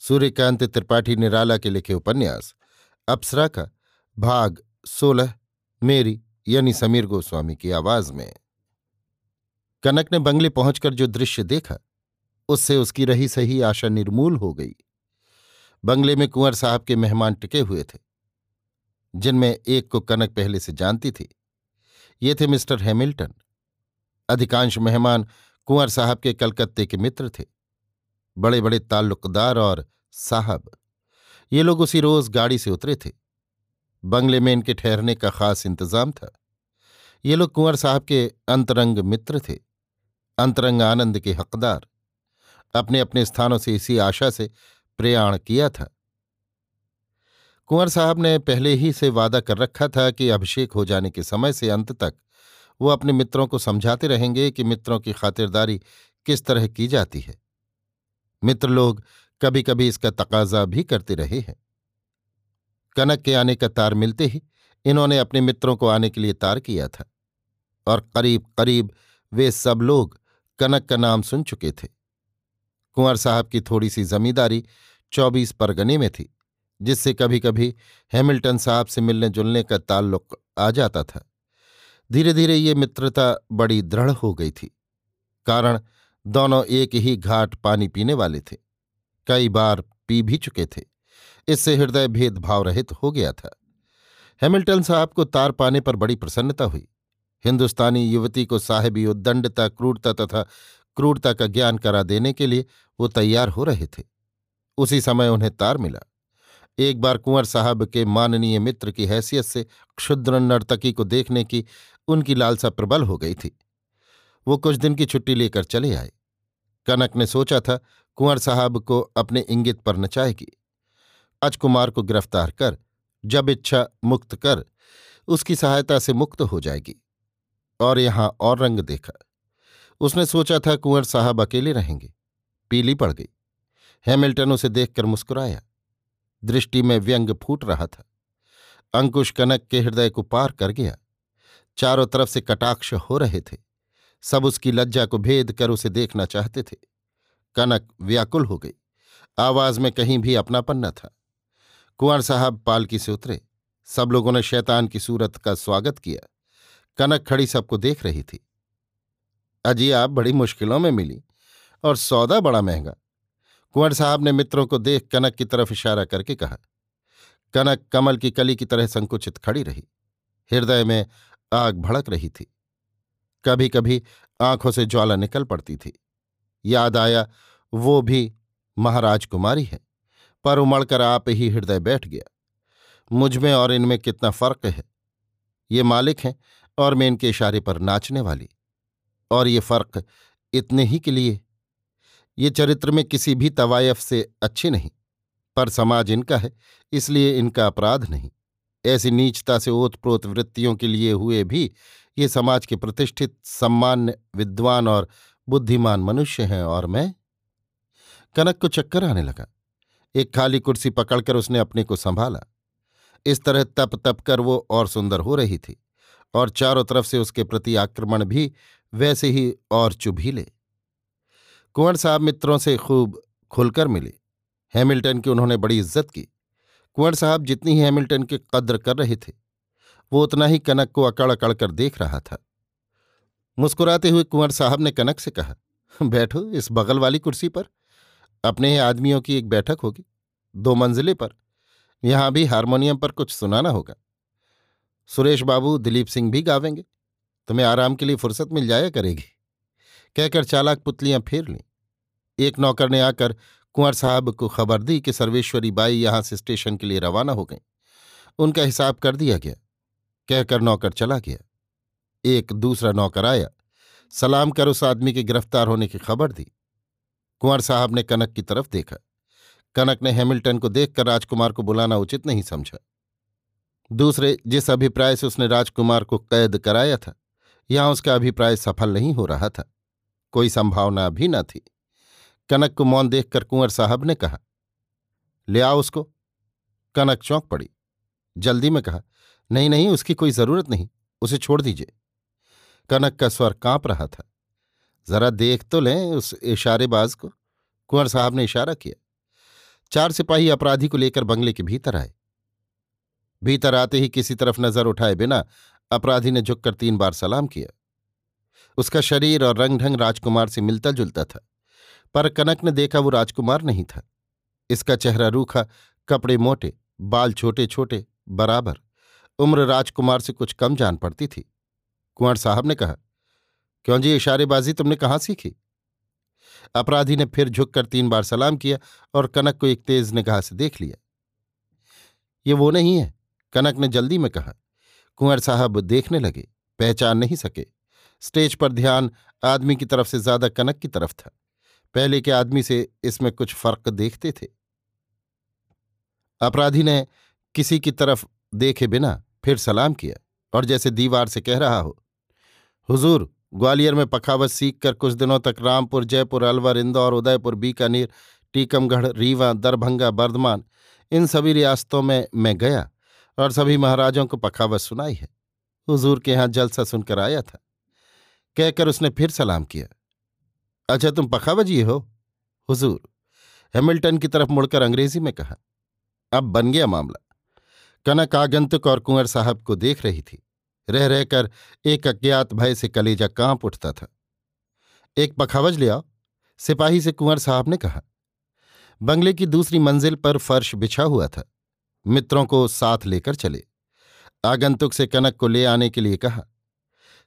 सूर्यकांत त्रिपाठी निराला के लिखे उपन्यास, अप्सरा का, भाग सोलह, मेरी, यानी समीर गोस्वामी की आवाज़ में। कनक ने बंगले पहुंचकर जो दृश्य देखा, उससे उसकी रही सही आशा निर्मूल हो गई। बंगले में कुंवर साहब के मेहमान टिके हुए थे, जिनमें एक को कनक पहले से जानती थी। ये थे मिस्टर हैमिल्टन। अधिकांश मेहमान कुंवर साहब के कलकत्ते के मित्र थे। बड़े बड़े ताल्लुकदार और साहब। ये लोग उसी रोज गाड़ी से उतरे थे। बंगले में इनके ठहरने का खास इंतज़ाम था। ये लोग कुंवर साहब के अंतरंग मित्र थे। अंतरंग आनंद के हकदार। अपने अपने स्थानों से इसी आशा से प्रयाण किया था। कुंवर साहब ने पहले ही से वादा कर रखा था कि अभिषेक हो जाने के समय से अंत तक वो अपने मित्रों को समझाते रहेंगे कि मित्रों की खातिरदारी किस तरह की जाती है। मित्र लोग कभी कभी इसका तकाजा भी करते रहे हैं। कनक के आने का तार मिलते ही इन्होंने अपने मित्रों को आने के लिए तार किया था और करीब करीब वे सब लोग कनक का नाम सुन चुके थे। कुंवर साहब की थोड़ी सी जमींदारी चौबीस परगने में थी, जिससे कभी कभी हैमिल्टन साहब से मिलने जुलने का ताल्लुक आ जाता था। धीरे धीरे ये मित्रता बड़ी दृढ़ हो गई थी, कारण दोनों एक ही घाट पानी पीने वाले थे। कई बार पी भी चुके थे। इससे हृदय भेदभाव रहित हो गया था। हैमिल्टन साहब को तार पाने पर बड़ी प्रसन्नता हुई। हिंदुस्तानी युवती को साहेबी उद्दंडता क्रूरता तथा क्रूरता का ज्ञान करा देने के लिए वो तैयार हो रहे थे। उसी समय उन्हें तार मिला। एक बार कुंवर साहब के माननीय मित्र की हैसियत से क्षुद्र नर्तकी को देखने की उनकी लालसा प्रबल हो गई थी। वो कुछ दिन की छुट्टी लेकर चले आए। कनक ने सोचा था, कुंवर साहब को अपने इंगित पर नचाएगी। राजकुमार को गिरफ़्तार कर, जब इच्छा मुक्त कर, उसकी सहायता से मुक्त हो जाएगी। और यहाँ और रंग देखा। उसने सोचा था कुंवर साहब अकेले रहेंगे। पीली पड़ गई। हैमिल्टन उसे देखकर मुस्कुराया। दृष्टि में व्यंग फूट रहा था। अंकुश कनक के हृदय को पार कर गया। चारों तरफ़ से कटाक्ष हो रहे थे। सब उसकी लज्जा को भेद कर उसे देखना चाहते थे। कनक व्याकुल हो गई। आवाज़ में कहीं भी अपनापन न था। कुंवर साहब पालकी से उतरे। सब लोगों ने शैतान की सूरत का स्वागत किया। कनक खड़ी सबको देख रही थी। अजी, आप बड़ी मुश्किलों में मिली और सौदा बड़ा महँगा। कुंवर साहब ने मित्रों को देख कनक की तरफ़ इशारा करके कहा। कनक कमल की कली की तरह संकुचित खड़ी रही। हृदय में आग भड़क रही थी। कभी कभी आँखों से ज्वाला निकल पड़ती थी। याद आया, वो भी महाराज कुमारी है, पर उमड़कर आप ही हृदय बैठ गया। मुझमें और इनमें कितना फ़र्क है। ये मालिक हैं और मैं इनके इशारे पर नाचने वाली। और ये फ़र्क इतने ही के लिए। ये चरित्र में किसी भी तवायफ से अच्छे नहीं, पर समाज इनका है, इसलिए इनका अपराध नहीं। ऐसी नीचता से ओतप्रोत वृत्तियों के लिए हुए भी ये समाज के प्रतिष्ठित सम्मान्य विद्वान और बुद्धिमान मनुष्य हैं और मैं कनक को चक्कर आने लगा। एक खाली कुर्सी पकड़कर उसने अपने को संभाला। इस तरह तप तप कर वो और सुंदर हो रही थी और चारों तरफ़ से उसके प्रति आक्रमण भी वैसे ही और चुभीले। कुंवर साहब मित्रों से खूब खुलकर मिले। हैमिल्टन की उन्होंने बड़ी इज़्ज़त की। कुंवर साहब जितनी ही हैमिल्टन की कद्र कर रहे थे वो उतना ही कनक को अकड़ अकड़ कर देख रहा था। मुस्कुराते हुए कुंवर साहब ने कनक से कहा, बैठो इस बगल वाली कुर्सी पर। अपने ही आदमियों की एक बैठक होगी, दो मंजिले पर। यहाँ भी हारमोनियम पर कुछ सुनाना होगा। सुरेश बाबू, दिलीप सिंह भी गावेंगे। तुम्हें आराम के लिए फुर्सत मिल जाया करेगी। कहकर चालाक पुतलियाँ फेर लीं। एक नौकर ने आकर कुंवर साहब को खबर दी कि सर्वेश्वरी बाई यहाँ से स्टेशन के लिए रवाना हो गई। उनका हिसाब कर दिया गया। कहकर नौकर चला गया। एक दूसरा नौकर आया। सलाम कर उस आदमी के गिरफ़्तार होने की खबर दी। कुंवर साहब ने कनक की तरफ़ देखा। कनक ने हैमिल्टन को देखकर राजकुमार को बुलाना उचित नहीं समझा। दूसरे, जिस अभिप्राय से उसने राजकुमार को कैद कराया था यहाँ उसका अभिप्राय सफल नहीं हो रहा था, कोई संभावना भी न थी। कनक को मौन देखकर कुंवर साहब ने कहा, ले आओ उसको। कनक चौंक पड़ी। जल्दी में कहा नहीं नहीं, उसकी कोई ज़रूरत नहीं, उसे छोड़ दीजिए। कनक का स्वर काँप रहा था। जरा देख तो लें उस इशारेबाज को। कुंवर साहब ने इशारा किया। चार सिपाही अपराधी को लेकर बंगले के भीतर आए। भीतर आते ही किसी तरफ़ नज़र उठाए बिना अपराधी ने झुककर तीन बार सलाम किया। उसका शरीर और रंग ढंग राजकुमार से मिलता जुलता था, पर कनक ने देखा वो राजकुमार नहीं था। इसका चेहरा रूखा, कपड़े मोटे, बाल छोटे छोटे बराबर। उम्र राजकुमार से कुछ कम जान पड़ती थी। कुंवर साहब ने कहा, क्यों जी, इशारेबाजी तुमने कहाँ सीखी? अपराधी ने फिर झुककर तीन बार सलाम किया और कनक को एक तेज निगाह से देख लिया। ये वो नहीं है, कनक ने जल्दी में कहा। कुंवर साहब देखने लगे, पहचान नहीं सके। स्टेज पर ध्यान आदमी की तरफ़ से ज़्यादा कनक की तरफ़ था। पहले के आदमी से इसमें कुछ फ़र्क देखते थे। अपराधी ने किसी की तरफ़ देखे बिना फिर सलाम किया और जैसे दीवार से कह रहा हो, हुजूर, ग्वालियर में पखावत सीखकर कुछ दिनों तक रामपुर, जयपुर, अलवर, इंदौर, उदयपुर, बीकानेर, टीकमगढ़, रीवा, दरभंगा, बर्धमान, इन सभी रियासतों में मैं गया और सभी महाराजों को पखावत सुनाई है। हुजूर के यहाँ जलसा सुनकर आया था। कहकर उसने फिर सलाम किया अच्छा तुम पखावजी हो? हुजूर, हैमिल्टन की तरफ़ मुड़कर अंग्रेज़ी में कहा, अब बन गया मामला। कनक आगंतुक और कुंवर साहब को देख रही थी। रह रहकर एक अज्ञात भय से कलेजा काँप उठता था। एक पखावज ले आओ। सिपाही से कुंवर साहब ने कहा। बंगले की दूसरी मंजिल पर फर्श बिछा हुआ था। मित्रों को साथ लेकर चले। आगंतुक से कनक को ले आने के लिए कहा।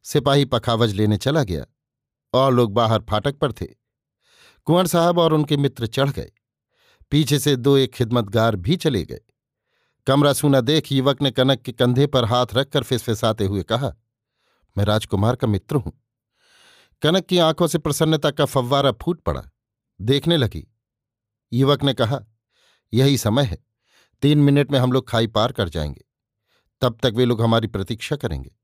सिपाही पखावज लेने चला गया और लोग बाहर फाटक पर थे। कुंवर साहब और उनके मित्र चढ़ गए। पीछे से दो एक खिदमतगार भी चले गए। कमरा सूना देख युवक ने कनक के कंधे पर हाथ रखकर फिसफिसाते हुए कहा, मैं राजकुमार का मित्र हूँ। कनक की आँखों से प्रसन्नता का फव्वारा फूट पड़ा। देखने लगी। युवक ने कहा, यही समय है। तीन मिनट में हम लोग खाई पार कर जाएँगे। तब तक वे लोग हमारी प्रतीक्षा करेंगे।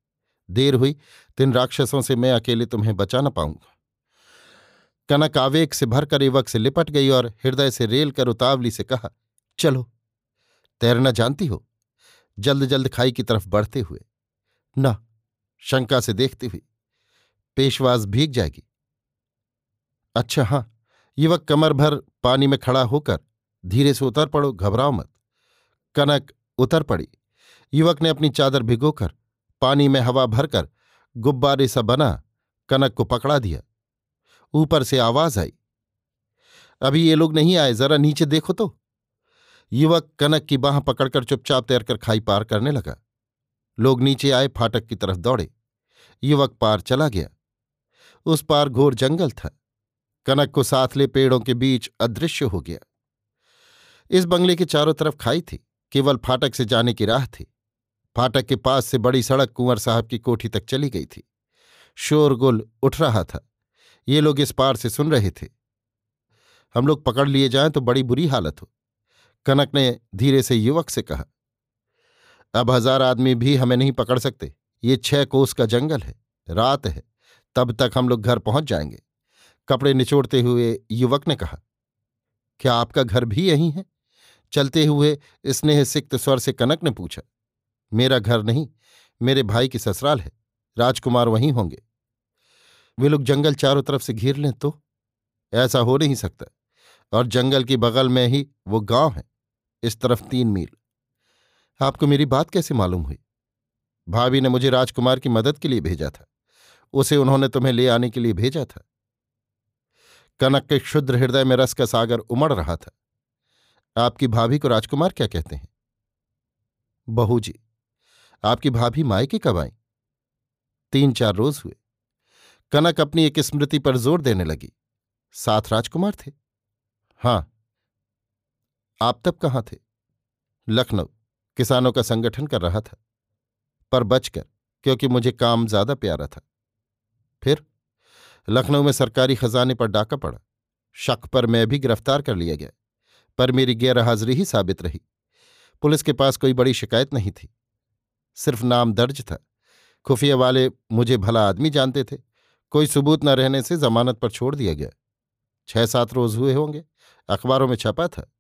देर हुई, तीन राक्षसों से मैं अकेले तुम्हें बचा न पाऊँगा। कनक आवेग से भरकर युवक से लिपट गई और हृदय से रेल कर उतावली से कहा, चलो। तैरना जानती हो? जल्द जल्द खाई की तरफ़ बढ़ते हुए। न, शंका से देखती हुई पेशवाज भीग जाएगी। अच्छा हाँ युवक कमर भर पानी में खड़ा होकर धीरे से उतर पड़ो, घबराओ मत। कनक उतर पड़ी। युवक ने अपनी चादर भिगोकर पानी में हवा भरकर गुब्बारे सा बना कनक को पकड़ा दिया। ऊपर से आवाज़ आई। अभी ये लोग नहीं आए, जरा नीचे देखो तो। युवक कनक की बाह पकड़कर चुपचाप तैरकर खाई पार करने लगा। लोग नीचे आए, फाटक की तरफ़ दौड़े। युवक पार चला गया। उस पार घोर जंगल था। कनक को साथ ले पेड़ों के बीच अदृश्य हो गया। इस बंगले के चारों तरफ़ खाई थी। केवल फाटक से जाने की राह थी। फाटक के पास से बड़ी सड़क कुंवर साहब की कोठी तक चली गई थी। शोरगुल उठ रहा था। ये लोग इस पार से सुन रहे थे। हम लोग पकड़ लिए जाएँ तो बड़ी बुरी हालत हो। कनक ने धीरे से युवक से कहा, अब हज़ार आदमी भी हमें नहीं पकड़ सकते। ये छह कोस का जंगल है, रात है, तब तक हम लोग घर पहुँच जाएँगे। कपड़े निचोड़ते हुए युवक ने कहा, क्या आपका घर भी यही है? चलते हुए स्नेह सिक्त स्वर से कनक ने पूछा, मेरा घर नहीं, मेरे भाई की ससुराल है, राजकुमार वहीं होंगे। वे लोग जंगल चारों तरफ़ से घेर लें तो? ऐसा हो नहीं सकता। और जंगल की बगल में ही वो गाँव है, इस तरफ़ तीन मील। आपको मेरी बात कैसे मालूम हुई? भाभी ने मुझे राजकुमार की मदद के लिए भेजा था। उसे उन्होंने तुम्हें ले आने के लिए भेजा था। कनक के क्षुद्र हृदय में रस का सागर उमड़ रहा था। आपकी भाभी को राजकुमार क्या कहते हैं? बहू जी, आपकी भाभी मायके कब आई? तीन चार रोज हुए। कनक अपनी एक स्मृति पर ज़ोर देने लगी। साथ राजकुमार थे। हाँ। आप तब कहाँ थे? लखनऊ, किसानों का संगठन कर रहा था। पर बचकर, क्योंकि मुझे काम ज़्यादा प्यारा था। फिर? लखनऊ में सरकारी खजाने पर डाका पड़ा। शक पर मैं भी गिरफ़्तार कर लिया गया, पर मेरी गैरहाजिरी ही साबित रही। पुलिस के पास कोई बड़ी शिकायत नहीं थी। सिर्फ़ नाम दर्ज था। खुफिया वाले मुझे भला आदमी जानते थे। कोई सबूत न रहने से जमानत पर छोड़ दिया गया। छह सात रोज हुए होंगे। अखबारों में छपा था।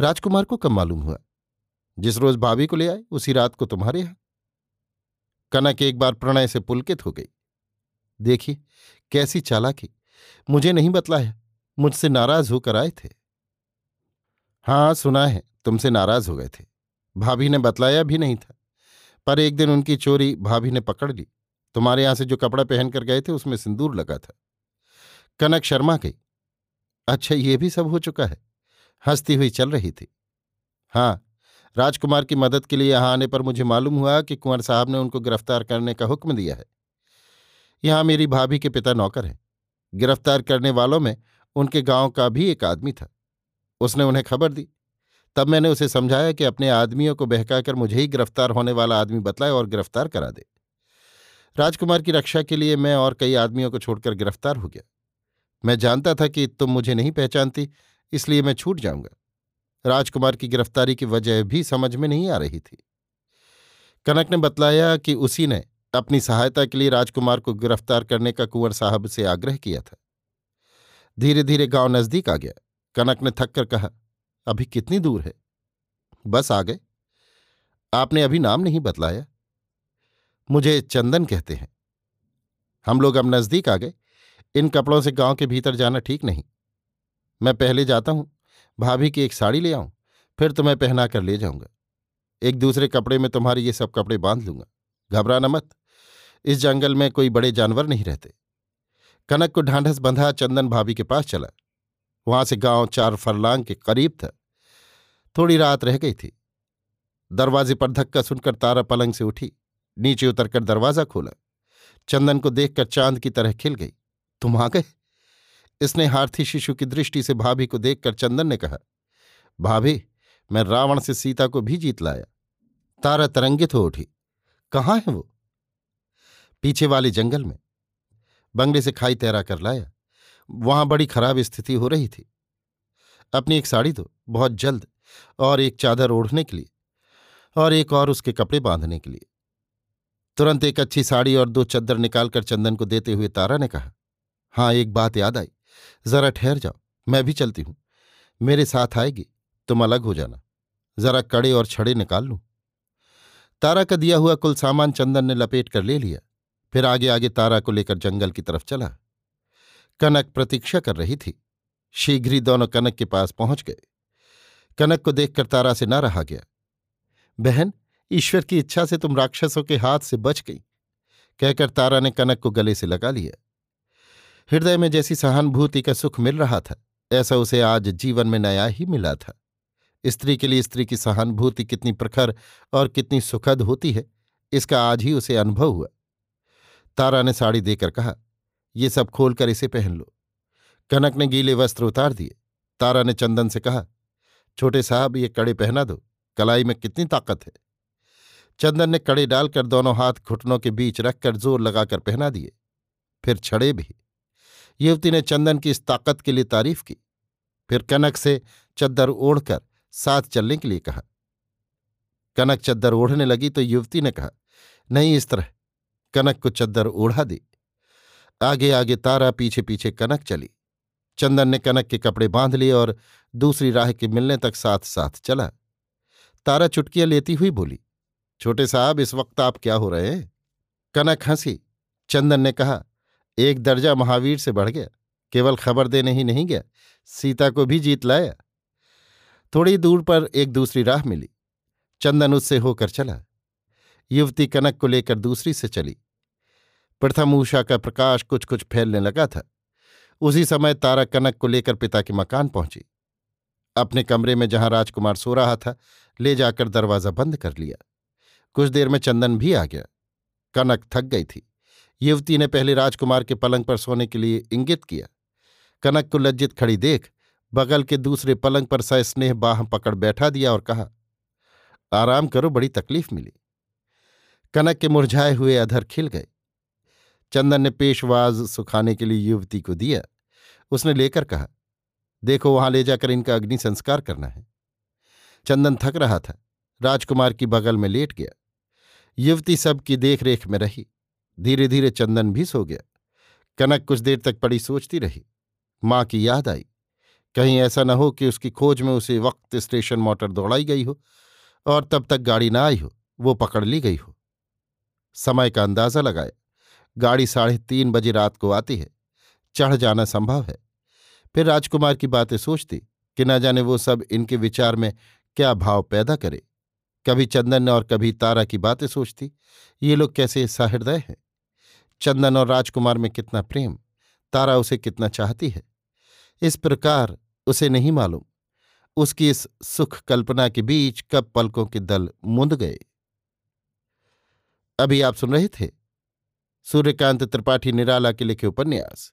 राजकुमार को कब मालूम हुआ? जिस रोज भाभी को ले आए, उसी रात को तुम्हारे यहाँ। कनक एक बार प्रणय से पुलकित हो गई। देखिए, कैसी चालाकी। मुझे नहीं बतलाया। मुझसे नाराज़ होकर आए थे। हाँ सुना है, तुमसे नाराज़ हो गए थे। भाभी ने बतलाया भी नहीं था। पर एक दिन उनकी चोरी भाभी ने पकड़ ली। तुम्हारे यहाँ से जो कपड़ा पहनकर गए थे, उसमें सिंदूर लगा था। कनक शर्मा गई। अच्छा ये भी सब हो चुका है। हंसती हुई चल रही थी। हाँ राजकुमार की मदद के लिए यहाँ आने पर मुझे मालूम हुआ कि कुंवर साहब ने उनको गिरफ़्तार करने का हुक्म दिया है। यहाँ मेरी भाभी के पिता नौकर हैं। गिरफ़्तार करने वालों में उनके गाँव का भी एक आदमी था। उसने उन्हें खबर दी। तब मैंने उसे समझाया कि अपने आदमियों को बहकाकर मुझे ही गिरफ़्तार होने वाला आदमी बतलाए और गिरफ़्तार करा दे। राजकुमार की रक्षा के लिए मैं और कई आदमियों को छोड़कर गिरफ़्तार हो गया। मैं जानता था कि तुम मुझे नहीं पहचानती, इसलिए मैं छूट जाऊँगा। राजकुमार की गिरफ्तारी की वजह भी समझ में नहीं आ रही थी। कनक ने बतलाया कि उसी ने अपनी सहायता के लिए राजकुमार को गिरफ़्तार करने का कुंवर साहब से आग्रह किया था। धीरे धीरे गाँव नज़दीक आ गया। कनक ने थक कर कहा, अभी कितनी दूर है? बस आ गए आपने अभी नाम नहीं बतलाया। मुझे चंदन कहते हैं। हम लोग अब नज़दीक आ गए। इन कपड़ों से गाँव के भीतर जाना ठीक नहीं। मैं पहले जाता हूँ, भाभी की एक साड़ी ले आऊँ, फिर तुम्हें पहना कर ले जाऊँगा। एक दूसरे कपड़े में तुम्हारे ये सब कपड़े बाँध लूँगा। घबराना मत, इस जंगल में कोई बड़े जानवर नहीं रहते। कनक को ढांढस बंधा, चंदन भाभी के पास चला। वहाँ से गाँव चार फरलांग के करीब था। थोड़ी रात रह गई थी। दरवाजे पर धक्का सुनकर तारा पलंग से उठी, नीचे उतरकर दरवाज़ा खोला। चंदन को देखकर चाँद की तरह खिल गई। तुम आ गए। इसने हार्थी शिशु की दृष्टि से भाभी को देखकर चंदन ने कहा, भाभी, मैं रावण से सीता को भी जीत लाया। तारा तरंगित हो उठी। कहाँ है वो? पीछे वाले जंगल में। बंगले से खाई तैरा कर लाया। वहाँ बड़ी खराब स्थिति हो रही थी। अपनी एक साड़ी दो, बहुत जल्द, और एक चादर ओढ़ने के लिए, और एक और उसके कपड़े बांधने के लिए। तुरंत एक अच्छी साड़ी और दो चद्दर निकालकर चंदन को देते हुए तारा ने कहा हाँ एक बात याद आई। जरा ठहर जाओ, मैं भी चलती हूँ। मेरे साथ आएगी, तुम अलग हो जाना। जरा कड़े और छड़े निकाल लूँ। तारा का दिया हुआ कुल सामान चंदन ने लपेट कर ले लिया। फिर आगे आगे तारा को लेकर जंगल की तरफ़ चला। कनक प्रतीक्षा कर रही थी। शीघ्र ही दोनों कनक के पास पहुँच गए। कनक को देखकर तारा से ना रहा गया। बहन, ईश्वर की इच्छा से तुम राक्षसों के हाथ से बच गई। कहकर तारा ने कनक को गले से लगा लिया। हृदय में जैसी सहानुभूति का सुख मिल रहा था, ऐसा उसे आज जीवन में नया ही मिला था। स्त्री के लिए स्त्री की सहानुभूति कितनी प्रखर और कितनी सुखद होती है, इसका आज ही उसे अनुभव हुआ। तारा ने साड़ी देकर कहा, ये सब खोलकर इसे पहन लो। कनक ने गीले वस्त्र उतार दिए। तारा ने चंदन से कहा, छोटे साहब, ये कड़े पहना दो, कलाई में कितनी ताकत है। चंदन ने कड़े डालकर दोनों हाथ घुटनों के बीच रखकर ज़ोर लगाकर पहना दिए। फिर छड़े भी। युवती ने चंदन की इस ताकत के लिए तारीफ़ की। फिर कनक से चद्दर ओढ़कर साथ चलने के लिए कहा। कनक चद्दर ओढ़ने लगी तो युवती ने कहा, नहीं इस तरह। कनक को चद्दर ओढ़ा दी। आगे आगे तारा पीछे पीछे कनक चली। चंदन ने कनक के कपड़े बाँध लिए और दूसरी राह के मिलने तक साथ साथ चला। तारा चुटकियाँ लेती हुई बोली, छोटे साहब, इस वक्त आप क्या हो रहे हैं? कनक हँसी। चंदन ने कहा एक दर्जा महावीर से बढ़ गया, केवल खबर देने ही नहीं गया, सीता को भी जीत लाया। थोड़ी दूर पर एक दूसरी राह मिली। चंदन उससे होकर चला। युवती कनक को लेकर दूसरी से चली। प्रथम ऊषा का प्रकाश कुछ कुछ फैलने लगा था। उसी समय तारा कनक को लेकर पिता के मकान पहुँची। अपने कमरे में जहाँ राजकुमार सो रहा था, ले जाकर दरवाज़ा बंद कर लिया। कुछ देर में चंदन भी आ गया। कनक थक गई थी। युवती ने पहले राजकुमार के पलंग पर सोने के लिए इंगित किया। कनक को लज्जित खड़ी देख, बगल के दूसरे पलंग पर सस्नेह बाह पकड़ बैठा दिया और कहा, आराम करो, बड़ी तकलीफ़ मिली। कनक के मुरझाए हुए अधर खिल गए। चंदन ने पेशवाज सुखाने के लिए युवती को दिया। उसने लेकर कहा, देखो, वहाँ ले जाकर इनका अग्नि संस्कार करना है। चंदन थक रहा था। राजकुमार की बगल में लेट गया। युवती सबकी देखरेख में रही। धीरे धीरे चंदन भी सो गया। कनक कुछ देर तक पड़ी सोचती रही। माँ की याद आई। कहीं ऐसा न हो कि उसकी खोज में उसे वक्त स्टेशन मोटर दौड़ाई गई हो और तब तक गाड़ी ना आई हो, वो पकड़ ली गई हो। समय का अंदाज़ा लगाया गाड़ी साढ़े तीन बजे रात को आती है। चढ़ जाना संभव है। फिर राजकुमार की बातें सोचती कि न जाने वो सब इनके विचार में क्या भाव पैदा करे। कभी चंदन और कभी तारा की बातें सोचती। ये लोग कैसे सहृदय हैं? चंदन और राजकुमार में कितना प्रेम, तारा उसे कितना चाहती है। इस प्रकार उसे नहीं मालूम। उसकी इस सुख कल्पना के बीच कब पलकों के दल मुंद गए। अभी आप सुन रहे थे सूर्यकांत त्रिपाठी निराला के लिखे उपन्यास।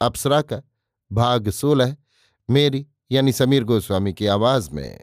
अप्सरा का भाग सोलह, मेरी यानी समीर गोस्वामी की आवाज़ में।